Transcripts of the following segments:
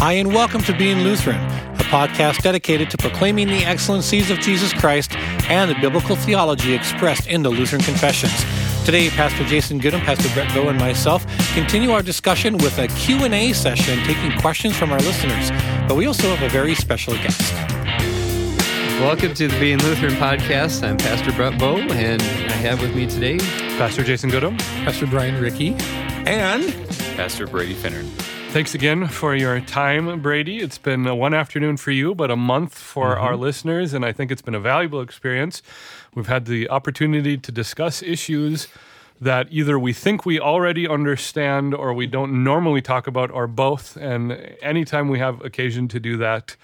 Hi, and welcome to Being Lutheran, a podcast dedicated to proclaiming the excellencies of Jesus Christ and the biblical theology expressed in the Lutheran Confessions. Today, Pastor Jason Goodham, Pastor Brett Bow, and myself continue our discussion with a Q&A session taking questions from our listeners. But we also have a very special guest. Welcome to the Being Lutheran podcast. I'm Pastor Brett Bow, and I have with me today Pastor Jason Goodham. Pastor Brian Ricky. And Pastor Brady Finner. Thanks again for your time, Brady. It's been one afternoon for you, but a month for our listeners, and I think it's been a valuable experience. We've had the opportunity to discuss issues that either we think we already understand or we don't normally talk about, or both. And anytime we have occasion to do that,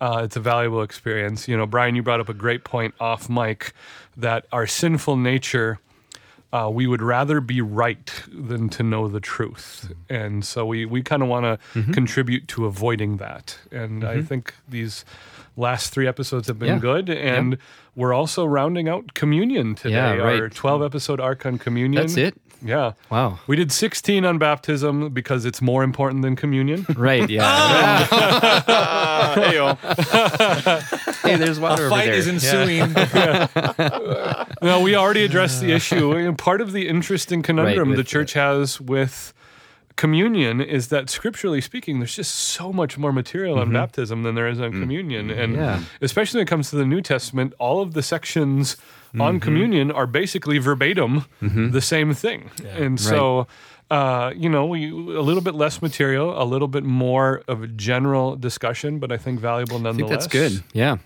uh, it's a valuable experience. You know, Brian, you brought up a great point off mic that our sinful nature uh, we would rather be right than to know the truth. And so we, we kind of want to contribute to avoiding that. And I think these last three episodes have been Yeah. good. And we're also rounding out communion today, Yeah, right. our 12 episode arc on communion. That's it? Yeah. Wow. We did 16 on baptism because it's more important than communion. Right, yeah. Oh. hey, there's water over Fight there. is ensuing. no, we already addressed the issue. And part of the interesting conundrum Right, the with church has with communion is that scripturally speaking, there's just so much more material on mm-hmm. baptism than there is on mm. communion. And Yeah. especially when it comes to the New Testament, all of the sections on mm-hmm. communion are basically verbatim mm-hmm. the same thing. And so. Uh, you know, we a little bit less material, a little bit more of a general discussion, but I think valuable I think nonetheless. that's good. Yeah.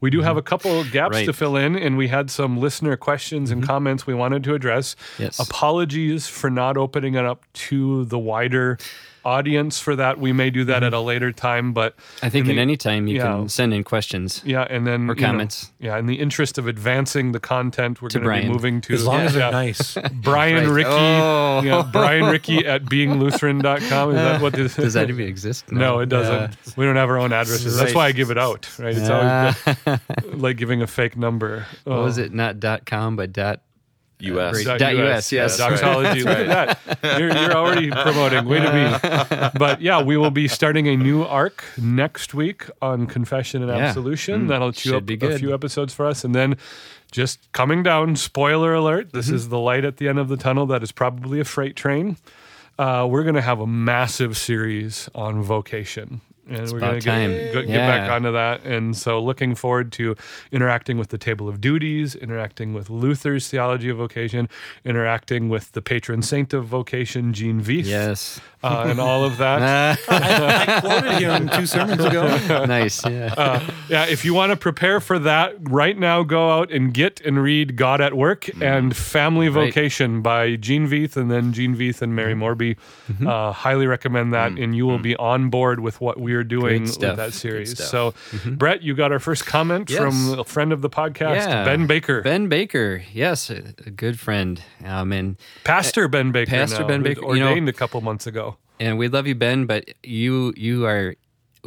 We do mm-hmm. have a couple of gaps Right. to fill in, and we had some listener questions and mm-hmm. comments we wanted to address. Yes. Apologies for not opening it up to the wider audience for that. We may do that at a mm-hmm. later time, but I think in at the- any time you yeah. can send in questions. yeah, and then Or you know, comments. yeah, in the interest of advancing the content, we're To going to be moving to As long as yeah, nice. Brian Right. Ricky, Oh. yeah, Brian Ricky at beinglutheran.com. Is that what this Does that even exist? No, it doesn't. We don't have our own addresses. That's why I give it out, right? It's always like giving a fake number. What was uh, it? Not dot .com, but dot... U.S. Dot Dot US, US, yes. yeah, doxology. Look at that. You're, you're already promoting. Way to be. But yeah, we will be starting a new arc next week on confession and Yeah. absolution. That'll chew up be a few episodes for us. And then just coming down, spoiler alert, this Mm-hmm. is the light at the end of the tunnel that is probably a freight train. Uh, we're going to have a massive series on vocation. And we're going about to time. get, get Yeah. back onto that. And so looking forward to interacting with the table of duties, interacting with Luther's theology of vocation, interacting with the patron saint of vocation, Gene Veith, Yes. uh, and all of that. I, I quoted him two sermons ago. nice, yeah. Uh, yeah, if you want to prepare for that right now, go out and get and read God at Work and Family Right. Vocation by Gene Veith and then Gene Veith and Mary Moerbe. Uh, highly recommend that, and you will be on board with what we are doing with that series. So, Brett, you got our first comment Yes. from a friend of the podcast, Yeah. Ben Baker. Ben Baker, yes, a, good friend. Um, and Pastor Ben Baker. Pastor now, Ben Baker, you know- ordained a couple months ago. and we love you, Ben, but you you are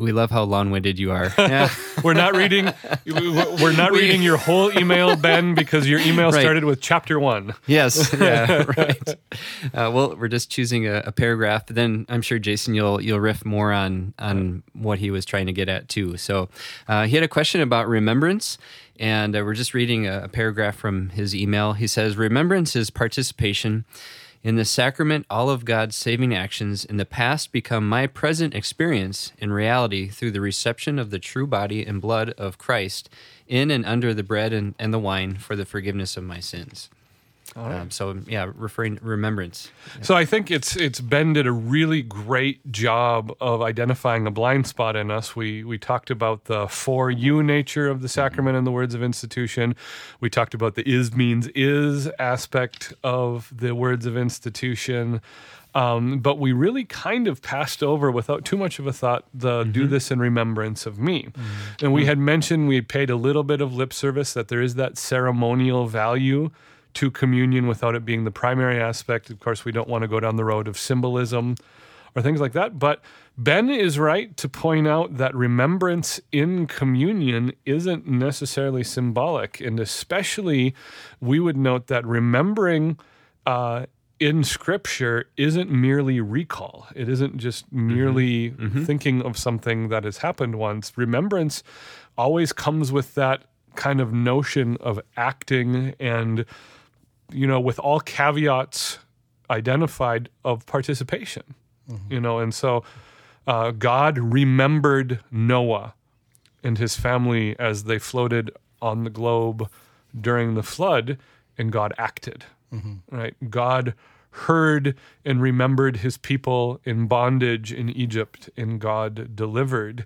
we love how long winded you are. Yeah. We're not reading. We're not We- reading your whole email, Ben, because your email Right. started with chapter one. yes. Yeah. right. Uh, well, we're just choosing a, a paragraph. Then I'm sure Jason, you'll you'll riff more on on what he was trying to get at too. So uh, he had a question about remembrance. And uh, we're just reading a, a paragraph from his email. He says, Remembrance is participation in the sacrament, all of God's saving actions in the past become my present experience in reality through the reception of the true body and blood of Christ in and under the bread and, and the wine for the forgiveness of my sins. Um, so, yeah, referring remembrance. So I think it's it's Ben did a really great job of identifying a blind spot in us. We we talked about the for you nature of the sacrament and the words of institution. We talked about the is means is aspect of the words of institution. Um, but we really kind of passed over without too much of a thought the do this in remembrance of me. And we had mentioned we had paid a little bit of lip service that there is that ceremonial value to communion without it being the primary aspect. Of course, we don't want to go down the road of symbolism or things like that. But Ben is right to point out that remembrance in communion isn't necessarily symbolic. And especially, we would note that remembering uh, in scripture isn't merely recall. It isn't just merely thinking of something that has happened once. Remembrance always comes with that kind of notion of acting and, you know, with all caveats identified of participation, you know, and so uh, God remembered Noah and his family as they floated on the globe during the flood, and God acted. Right? God heard and remembered his people in bondage in Egypt, and God delivered.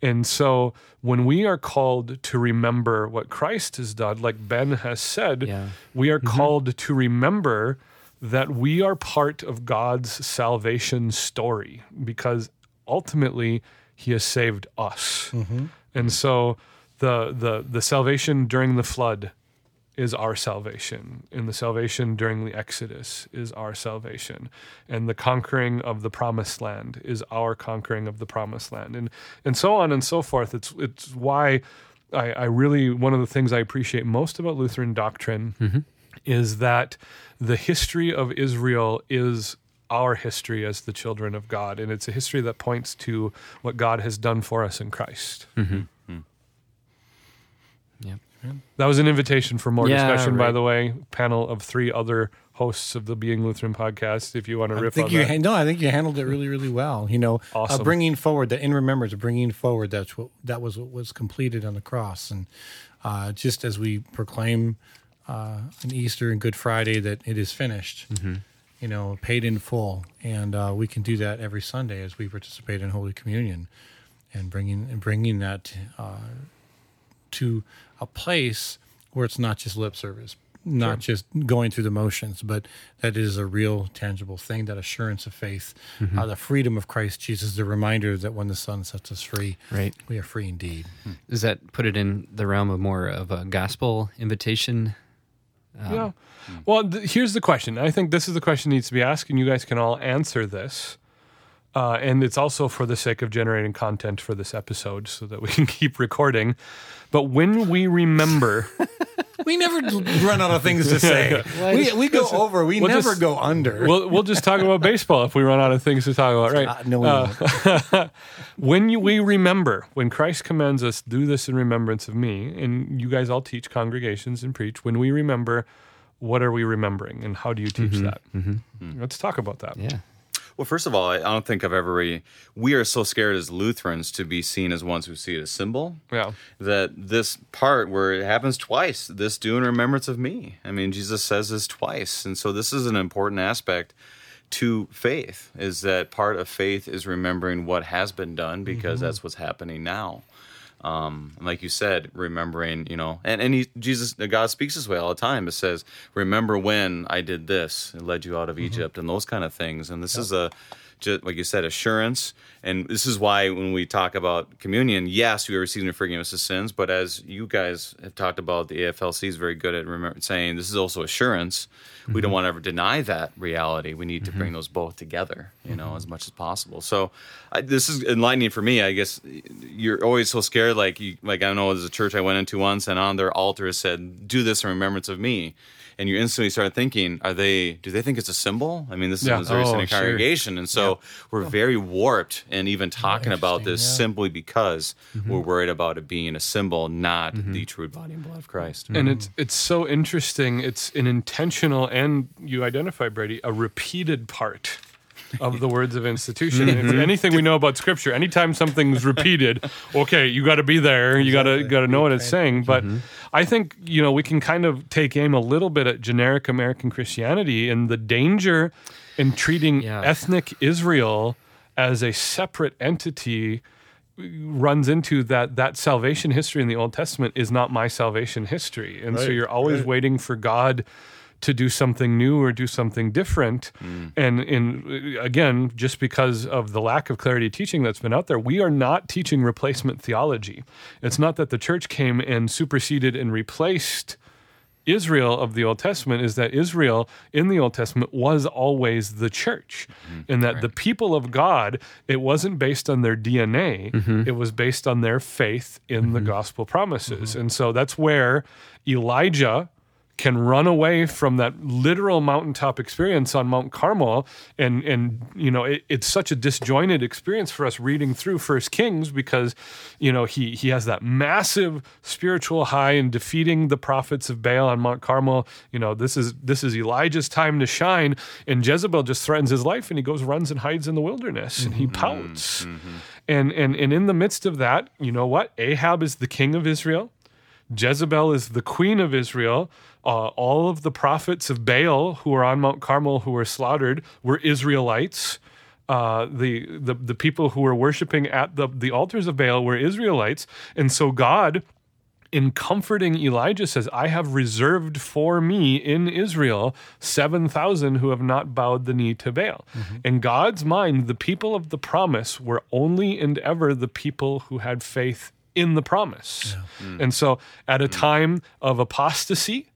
And so, when we are called to remember what Christ has done, like Ben has said, Yeah. we are mm-hmm. called to remember that we are part of God's salvation story because ultimately he has saved us. Mm-hmm. And so the the the salvation during the flood is our salvation and the salvation during the exodus is our salvation and the conquering of the promised land is our conquering of the promised land and and so on and so forth it's it's why I, I really one of the things I appreciate most about Lutheran doctrine mm-hmm. is that the history of Israel is our history as the children of God, and it's a history that points to what God has done for us in Christ. Mm-hmm. Mm-hmm. Yep. That was an invitation for more Yeah, discussion, by right. the way. Panel of three other hosts of the Being Lutheran podcast. If you want to I riff think on you that, ha- no, I think you handled it really, really well. You know, Awesome. uh, bringing forward the in remembrance, bringing forward that's what that was what was completed on the cross, and uh, just as we proclaim uh, on Easter and Good Friday that it is finished, you know, paid in full, and uh, we can do that every Sunday as we participate in Holy Communion, and bringing and bringing that uh, to a place where it's not just lip service, not just going through the motions, but that is a real, tangible thing. That assurance of faith, mm-hmm. uh, the freedom of Christ Jesus, the reminder that when the Son sets us free, Right. we are free indeed. Hmm. Does that put it in the realm of more of a gospel invitation? Um, yeah. Well, th- here's the question. I think this is the question that needs to be asked, and you guys can all answer this. Uh, and it's also for the sake of generating content for this episode so that we can keep recording. But when we remember, We never run out of things to say. we, we go over. We we'll never just- go under. we'll, we'll just talk about baseball if we run out of things to talk about, right? Uh, no, we won't. when you, we remember, when Christ commands us, do this in remembrance of me, and you guys all teach congregations and preach, when we remember, what are we remembering and how do you teach that? Let's talk about that. Yeah. Well, first of all, I don't think I've ever really. We are so scared as Lutherans to be seen as ones who see it as symbol. Yeah. That this part where it happens twice, this do in remembrance of me. I mean, Jesus says this twice. And so this is an important aspect to faith is that part of faith is remembering what has been done because mm-hmm. that's what's happening now. Um, and like you said, remembering, you know, and, and he, Jesus, God speaks this way all the time. It says, remember when I did this and led you out of Egypt and those kind of things. And this is a, just like you said, assurance. And this is why when we talk about communion, yes, we are receiving the forgiveness of sins. But as you guys have talked about, the AFLC is very good at remember, saying this is also assurance. We don't mm-hmm. want to ever deny that reality. We need to bring mm-hmm. those both together, you know, as mm-hmm. much as possible. So I, this is enlightening for me. I guess you're always so scared. Like, you, like I know there's a church I went into once, and on their altar it said, "Do this in remembrance of me." And you instantly start thinking, are they? Do they think it's a symbol? I mean, this is Yeah. a Missouri Oh, Synod sure. congregation, and so we're very warped and even talking about this yeah. simply because mm-hmm. we're worried about it being a symbol, not mm-hmm. the true body and blood of Christ. And it's it's so interesting. It's an intentional and you identify Brady a repeated part of the words of institution. If mm-hmm. anything we know about Scripture, anytime something's repeated, okay, you got to be there. You got to got to know what it's saying. But I think you know we can kind of take aim a little bit at generic American Christianity and the danger in treating Yeah. ethnic Israel as a separate entity runs into that that salvation history in the Old Testament is not my salvation history. And so you're always right. waiting for God to do something new or do something different. Mm. And in again, just because of the lack of clarity teaching that's been out there, we are not teaching replacement theology. It's not that the church came and superseded and replaced Israel of the Old Testament is that Israel in the Old Testament was always the church, mm-hmm. and that the people of God, it wasn't based on their DNA, mm-hmm. it was based on their faith in the mm-hmm. gospel promises. And so that's where Elijah can run away from that literal mountaintop experience on Mount Carmel, and and you know it, it's such a disjointed experience for us reading through First Kings because you know he he has that massive spiritual high in defeating the prophets of Baal on Mount Carmel. You know this is this is Elijah's time to shine, and Jezebel just threatens his life, and he goes runs and hides in the wilderness, and he mm-hmm. pouts, mm-hmm. and and and in the midst of that, you know what? Ahab is the king of Israel. Jezebel is the queen of Israel. Uh, all of the prophets of Baal who were on Mount Carmel who were slaughtered were Israelites. Uh, the, the the people who were worshiping at the, the altars of Baal were Israelites. And so God, in comforting Elijah, says, I have reserved for me in Israel 7,000 who have not bowed the knee to Baal. In God's mind, the people of the promise were only and ever the people who had faith in the promise. Mm. And so at a mm. time of apostasy,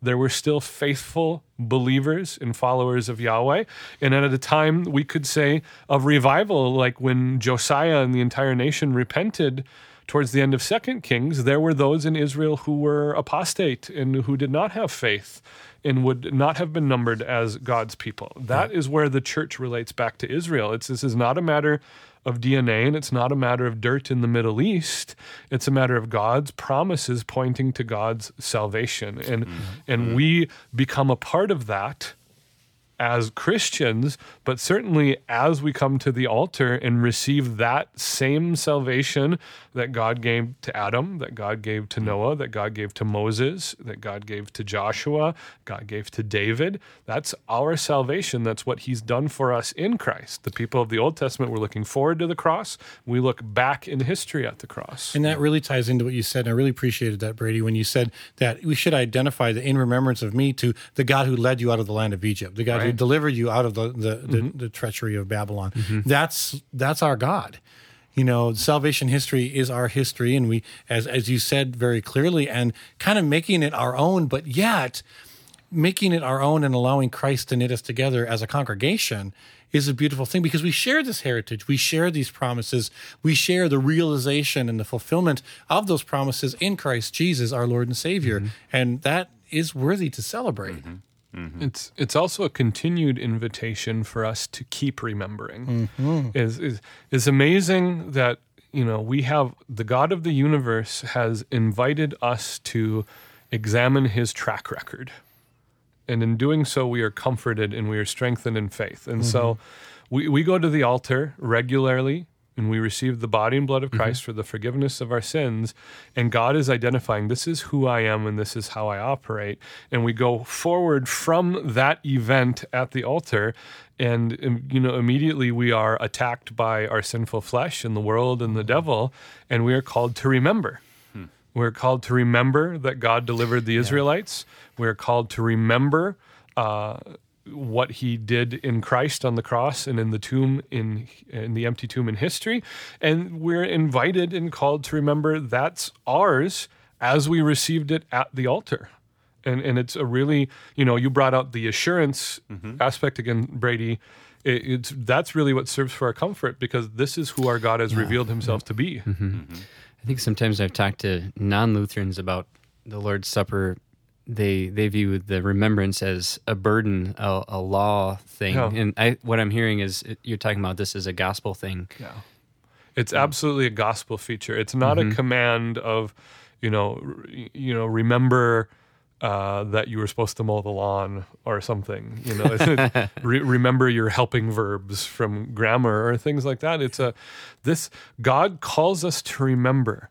there were still faithful believers and followers of Yahweh. And at a time, we could say, of revival, like when Josiah and the entire nation repented towards the end of Second Kings, there were those in Israel who were apostate and who did not have faith and would not have been numbered as God's people. That is where the church relates back to Israel. It's this is not a matter of DNA and it's not a matter of dirt in the Middle East. It's a matter of God's promises pointing to God's salvation. And mm-hmm. and mm-hmm. we become a part of that as Christians, but certainly as we come to the altar and receive that same salvation that God gave to Adam, that God gave to hmm. Noah, that God gave to Moses, that God gave to Joshua, God gave to David, that's our salvation. That's what he's done for us in Christ. The people of the Old Testament were looking forward to the cross. We look back in history at the cross. And that really ties into what you said. And I really appreciated that, Brady, when you said that we should identify the in remembrance of me to the God who led you out of the land of Egypt, the God who delivered you out of the the, the, mm-hmm. the treachery of Babylon. Mm-hmm. That's that's our God. You know, salvation history is our history, and we, as as you said very clearly, and kind of making it our own, but yet making it our own and allowing Christ to knit us together as a congregation is a beautiful thing because we share this heritage, we share these promises, we share the realization and the fulfillment of those promises in Christ Jesus, our Lord and Savior, mm-hmm. and that is worthy to celebrate. Mm-hmm. Mm-hmm. It's it's also a continued invitation for us to keep remembering. Mm-hmm. Is is is amazing that you know we have the God of the universe has invited us to examine His track record, and in doing so, we are comforted and we are strengthened in faith. And so, mm-hmm. we we go to the altar regularly. And we receive the body and blood of Christ for the forgiveness of our sins. And God is identifying this is who I am and this is how I operate. And we go forward from that event at the altar. And, um, you know, immediately we are attacked by our sinful flesh and the world and the devil. And we are called to remember. We're called to remember that God delivered the Israelites. We're called to remember uh, what He did in Christ on the cross and in the tomb in in the empty tomb in history, and we're invited and called to remember that's ours as we received it at the altar. And and it's a really you know you brought out the assurance mm-hmm. aspect again, Brady. It, it's that's really what serves for our comfort because this is who our God has revealed Himself to be. Mm-hmm. Mm-hmm. I think sometimes I've talked to non-Lutherans about the Lord's Supper. They they view the remembrance as a burden, a, a law thing, Yeah. and I what I'm hearing is you're talking about this as a gospel thing. Yeah. It's absolutely a gospel feature. It's not a command of, you know, r- you know, remember uh, that you were supposed to mow the lawn or something. You know, Re- remember your helping verbs from grammar or things like that. It's a this God calls us to remember.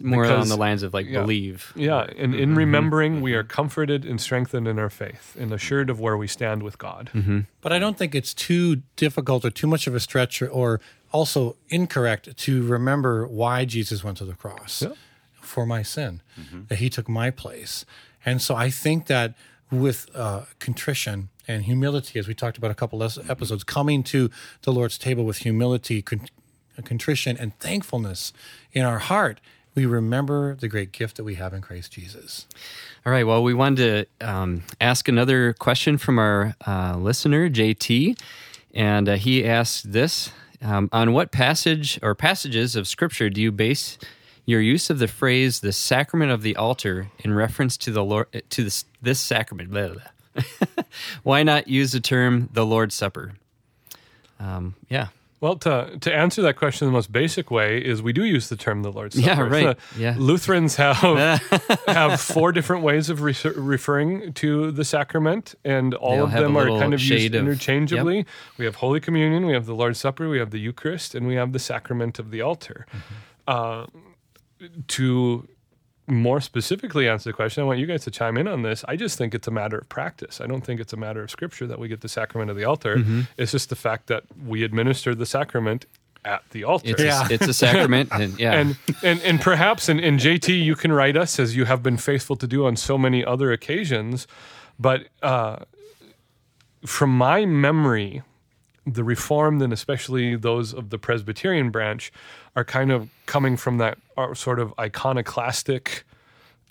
It's more Because- on the lines of like yeah. believe. Yeah, and in mm-hmm. remembering, we mm-hmm. are comforted and strengthened in our faith and assured of where we stand with God. Mm-hmm. But I don't think it's too difficult or too much of a stretch or, or also incorrect to remember why Jesus went to the cross Yeah. for my sin, that he took my place. And so I think that with uh, contrition and humility, as we talked about a couple less episodes, coming to the Lord's table with humility, con- contrition, and thankfulness in our heart, we remember the great gift that we have in Christ Jesus. All right. Well, we wanted to um, ask another question from our uh, listener, JT, and uh, he asked this: um, On what passage or passages of Scripture do you base Your use of the phrase "the sacrament of the altar" in reference to the Lord to this, this sacrament. Blah, blah. Why not use the term "the Lord's Supper"? Um, yeah, Well, to to answer that question, the most basic way is we do use the term the Lord's Supper. Yeah, right. Uh, Yeah. Lutherans have have four different ways of re- referring to the sacrament, and all of them are kind of used of- interchangeably. We have Holy Communion, we have the Lord's Supper, we have the Eucharist, and we have the sacrament of the altar. Uh, to more specifically answer the question, I want you guys to chime in on this. I just think it's a matter of practice. I don't think it's a matter of scripture that we get the sacrament of the altar. Mm-hmm. It's just the fact that we administer the sacrament at the altar. it's Yeah. a, it's a sacrament, and yeah, And, and and perhaps in, in JT you can write us as you have been faithful to do on so many other occasions, but uh, from my memory, the Reformed and especially those of the Presbyterian branch are kind of coming from that uh, sort of iconoclastic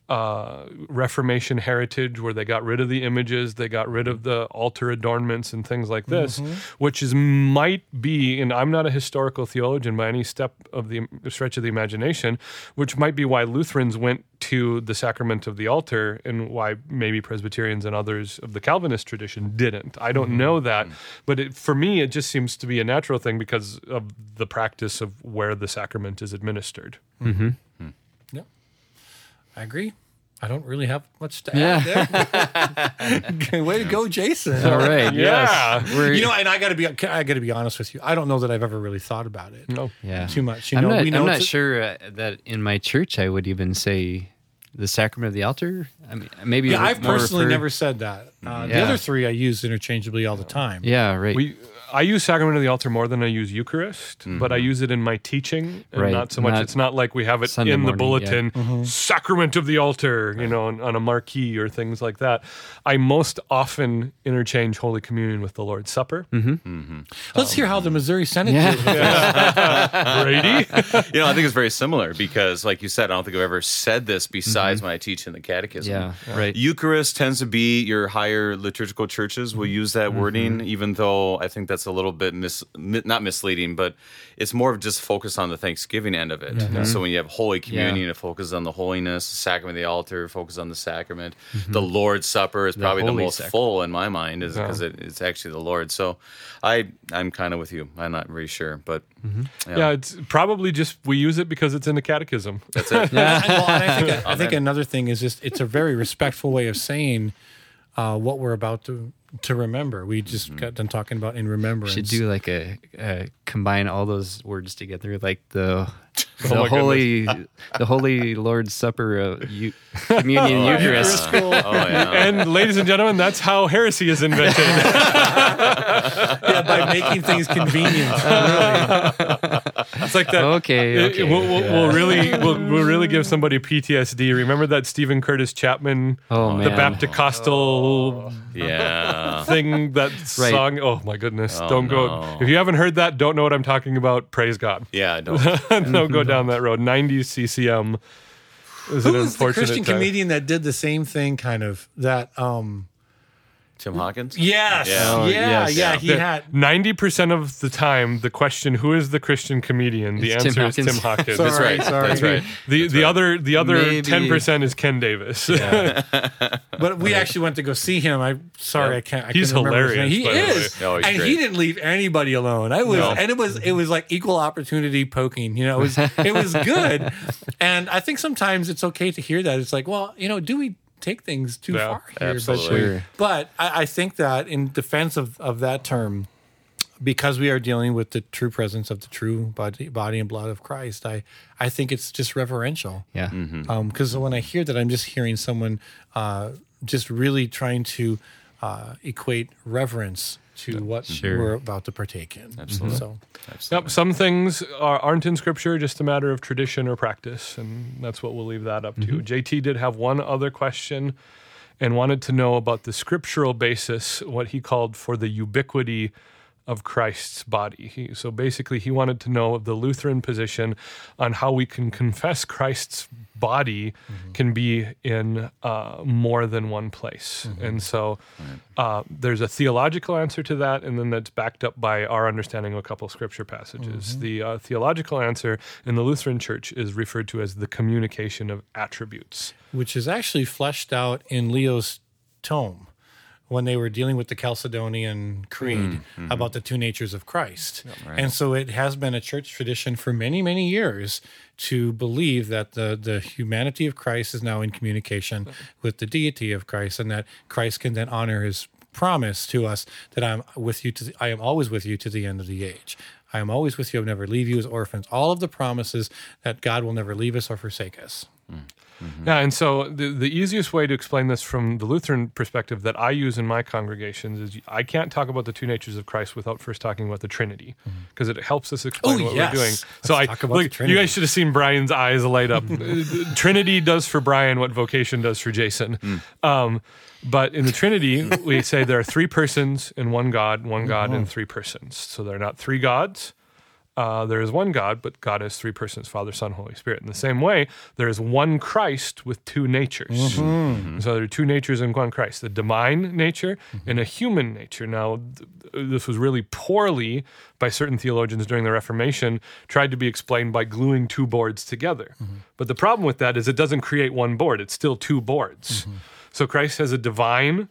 uh, Reformation heritage where they got rid of the images, they got rid of the altar adornments and things like this, which is might be, and I'm not a historical theologian by any step of the stretch of the imagination, which might be why Lutherans went to the sacrament of the altar and why maybe Presbyterians and others of the Calvinist tradition didn't. I don't know that, but it, for me, it just seems to be a natural thing because of the practice of where the sacrament is administered. mm-hmm Yeah. I agree. I don't really have much to Yeah. add there. Way to go, Jason. all right, Yeah. yes, You know, and I got to be I got to be honest with you. I don't know that I've ever really thought about it No. yeah, too much. You I'm know, not, we know I'm not a- sure uh, that in my church I would even say the sacrament of the altar. I mean, maybe Yeah, I've personally refer- never said that. Uh, The other three I use interchangeably all the time. Yeah, right. We, I use sacrament of the altar more than I use Eucharist, but I mm-hmm. use it in my teaching, and Right. not so much. Not it's not like we have it Sunday in the morning, yeah. bulletin, mm-hmm. sacrament of the altar, you know, on, on a marquee or things like that. I most often interchange Holy Communion with the Lord's Supper. Mm-hmm. Let's hear how the Missouri Synod Yeah. did with it. Brady, You know, I think it's very similar because, like you said, I don't think I've ever said this besides when I teach in the catechism. yeah, right. Eucharist tends to be your higher liturgical churches will use that wording, even though I think that's a little bit mis, mi- not misleading, but it's more of just focus on the Thanksgiving end of it. Mm-hmm. And so when you have Holy Communion, it focuses on the holiness, the sacrament of the altar, focus on the sacrament. Mm-hmm. The Lord's Supper is probably the holy most sacrament. full in my mind, is because it, it's actually the Lord. So I I'm kind of with you. I'm not really sure, but mm-hmm. yeah, it's probably just we use it because it's in the catechism. that's it. well, I think I think another thing is just it's a very respectful way of saying uh, what we're about to to remember. We just got done talking about in remembrance. should do like a, uh combine all those words together, like the the my holy the holy Lord's Supper, uh, eu- communion, Eucharist. Oh yeah. and ladies and gentlemen, that's how heresy is invented. yeah, by making things convenient. It's like that. Okay, It- okay. We'll, we'll, we'll really we'll, we'll really give somebody PTSD. Remember that Steven Curtis Chapman, Oh, the man. Baptist-Costal yeah. thing, that Right. song. Oh my goodness! Oh, don't go. If you haven't heard that, don't know what I'm talking about. Praise God. Yeah, I don't. don't go down that road. 90s CCM is Who an was the Christian time. comedian that did the same thing? Kind of that. um Tim Hawkins? Yes. Yeah. Oh, yeah. yes. Yeah. He had. Ninety percent of the time, the question "Who is the Christian comedian?" The It's Tim answer is Tim Hawkins. Sorry. That's right. sorry. That's right. The the other the other Maybe- ten percent is Ken Davis. But we actually went to go see him. I sorry, I can't. I He's couldn't remember his name. hilarious, He by the way. is, Oh, he's and great. he didn't leave anybody alone. I was, No. and it was, it was like equal opportunity poking. You know, it was, it was good. and I think sometimes it's okay to hear that. It's like, well, you know, do we take things too Yeah, far here? absolutely. But, Sure. but I, I think that in defense of of that term. Because we are dealing with the true presence of the true body, body and blood of Christ, I, I think it's just reverential Yeah. because when I hear that, I'm just hearing someone uh, just really trying to uh, equate reverence to what Sure. we're about to partake in. Absolutely. Mm-hmm. So, Yep, some things are, aren't in scripture, just a matter of tradition or practice, and that's what we'll leave that up to. Mm-hmm. JT did have one other question and wanted to know about the scriptural basis, what he called for the ubiquity of Christ's body. He, so basically, he wanted to know the Lutheran position on how we can confess Christ's body can be in uh, more than one place. And so uh, there's a theological answer to that, and then that's backed up by our understanding of a couple of scripture passages. The uh, theological answer in the Lutheran Church is referred to as the communication of attributes. which is actually fleshed out in Leo's tome when they were dealing with the Chalcedonian Creed mm, mm-hmm. about the two natures of Christ. And so it has been a church tradition for many, many years to believe that the, the humanity of Christ is now in communication with the deity of Christ and that Christ can then honor his promise to us that I'm with you to the, I am always with you to the end of the age. I am always with you. I'll never leave you as orphans. All of the promises that God will never leave us or forsake us. Mm. Mm-hmm. Yeah, and so the, the easiest way to explain this from the Lutheran perspective that I use in my congregations is I can't talk about the two natures of Christ without first talking about the Trinity mm-hmm. because it helps us explain Oh, what yes. we're doing. Let's so I talk about look, the Trinity. you guys should have seen Brian's eyes light up. Trinity does for Brian what vocation does for Jason. Mm. Um, but in the Trinity, we say there are three persons in one God, one mm-hmm. God and three persons. So they're not three gods. Uh, there is one God, but God has three persons Father, Son, Holy Spirit. In the same way, there is one Christ with two natures. Mm-hmm. Mm-hmm. So there are two natures in one Christ the divine nature mm-hmm. and a human nature. Now, th- this was really poorly by certain theologians during the Reformation tried to be explained by gluing two boards together. But the problem with that is it doesn't create one board, it's still two boards. So Christ has a divine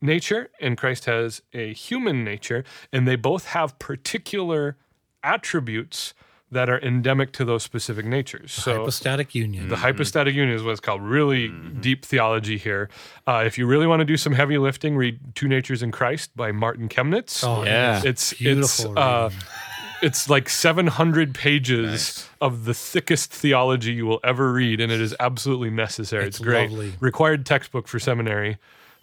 nature and Christ has a human nature, and they both have particular attributes that are endemic to those specific natures. So Hypostatic union. the hypostatic union is what's called really deep theology here. Uh, if you really want to do some heavy lifting, read Two Natures in Christ by Martin Chemnitz. Oh, Yeah. it's Beautiful it's uh, it's like 700 pages of the thickest theology you will ever read, and it is absolutely necessary. It's, It's great. lovely. Required textbook for seminary.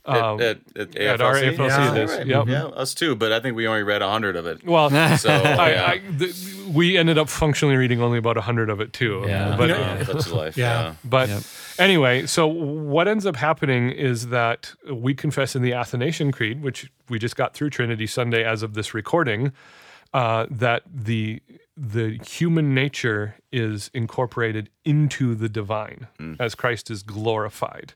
Um, at, at, at, at our AFLC? AFLC Yeah, it is. right. Yep. yeah, us too. But I think we only read a hundred of it. well, So I, yeah. I, th- we ended up functionally reading only about 100 of it too. Yeah. But, Oh, that's life. Yeah. yeah. but Yep. anyway, so what ends up happening is that we confess in the Athanasian Creed, which we just got through Trinity Sunday as of this recording, uh, that the the human nature is incorporated into the divine as Christ is glorified,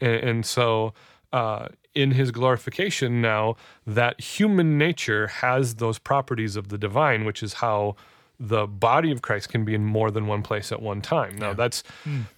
and, and so. Uh, in his glorification, now that human nature has those properties of the divine, which is how the body of Christ can be in more than one place at one time. Now that's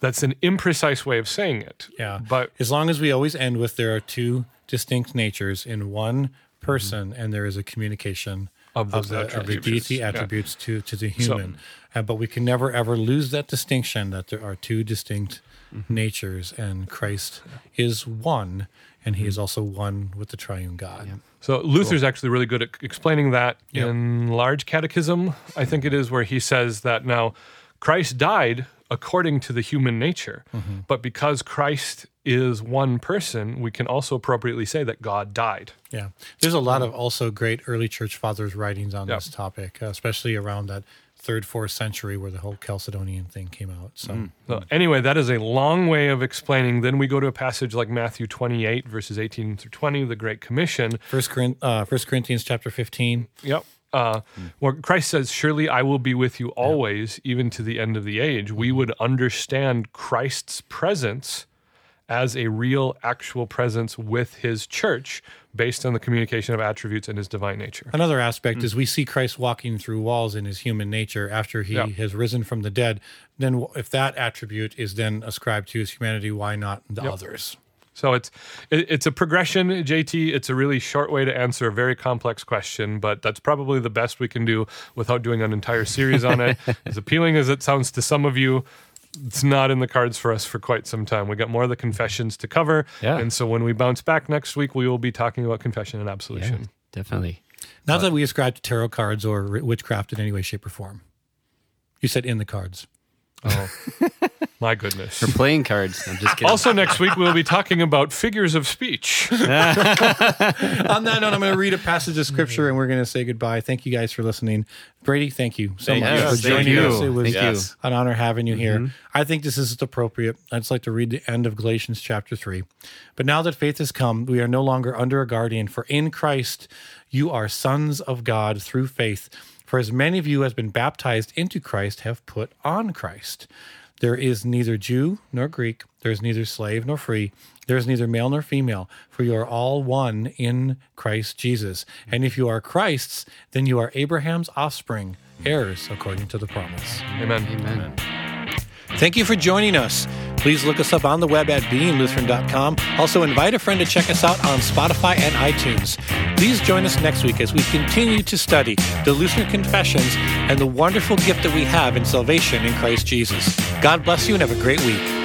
that's an imprecise way of saying it. Yeah. But as long as we always end with there are two distinct natures in one person and there is a communication Of those the, of the attributes. deity Yeah. attributes to, to the human. Uh, but we can never ever lose that distinction that there are two distinct natures and Christ is one and he is also one with the triune God. So Luther's actually really good at explaining that Yep. in Large Catechism, I think it is, where he says that now Christ died according to the human nature, Mm-hmm. but because Christ is one person, we can also appropriately say that God died. Yeah. There's a lot of also great early church fathers writings on Yep. this topic, uh, especially around that third, fourth century where the whole Chalcedonian thing came out. So So anyway, that is a long way of explaining. Then we go to a passage like Matthew 28, verses 18 through 20, the Great Commission. First, Corinth, uh, First Corinthians chapter 15. Yep. Uh, Where Christ says, Surely I will be with you always, even to the end of the age. We would understand Christ's presence as a real, actual presence with his church based on the communication of attributes and his divine nature. Another aspect hmm. is we see Christ walking through walls in his human nature after he Yeah. has risen from the dead. Then, if that attribute is then ascribed to his humanity, why not the others? So it's it, it's a progression, JT. It's a really short way to answer a very complex question, but that's probably the best we can do without doing an entire series on it. as appealing as it sounds to some of you, it's not in the cards for us for quite some time. We got more of the confessions to cover, Yeah. and so when we bounce back next week, we will be talking about confession and Yeah, absolution. definitely. Not that uh, we ascribe to tarot cards or witchcraft in any way, shape, or form. You said in the cards. Oh, My goodness. Or playing cards. I'm just kidding. Also, next week we'll be talking about figures of speech. On that note, I'm going to read a passage of scripture and we're going to say goodbye. Thank you guys for listening. Brady, thank you so Thank much you. for Yes, thank joining you. us. It was Thank you. Yes. an honor having you here. Mm-hmm. I think this is appropriate. I'd just like to read the end of Galatians chapter 3. But now that faith has come, we are no longer under a guardian, for in Christ you are sons of God through faith. For as many of you as been baptized into Christ have put on Christ. There is neither Jew nor Greek, there is neither slave nor free, there is neither male nor female, for you are all one in Christ Jesus. And if you are Christ's, then you are Abraham's offspring, heirs according to the promise. Amen. Amen. Thank you for joining us. Please look us up on the web at beinglutheran.com. Also, invite a friend to check us out on Spotify and iTunes. Please join us next week as we continue to study the Lutheran Confessions and the wonderful gift that we have in salvation in Christ Jesus. God bless you and have a great week.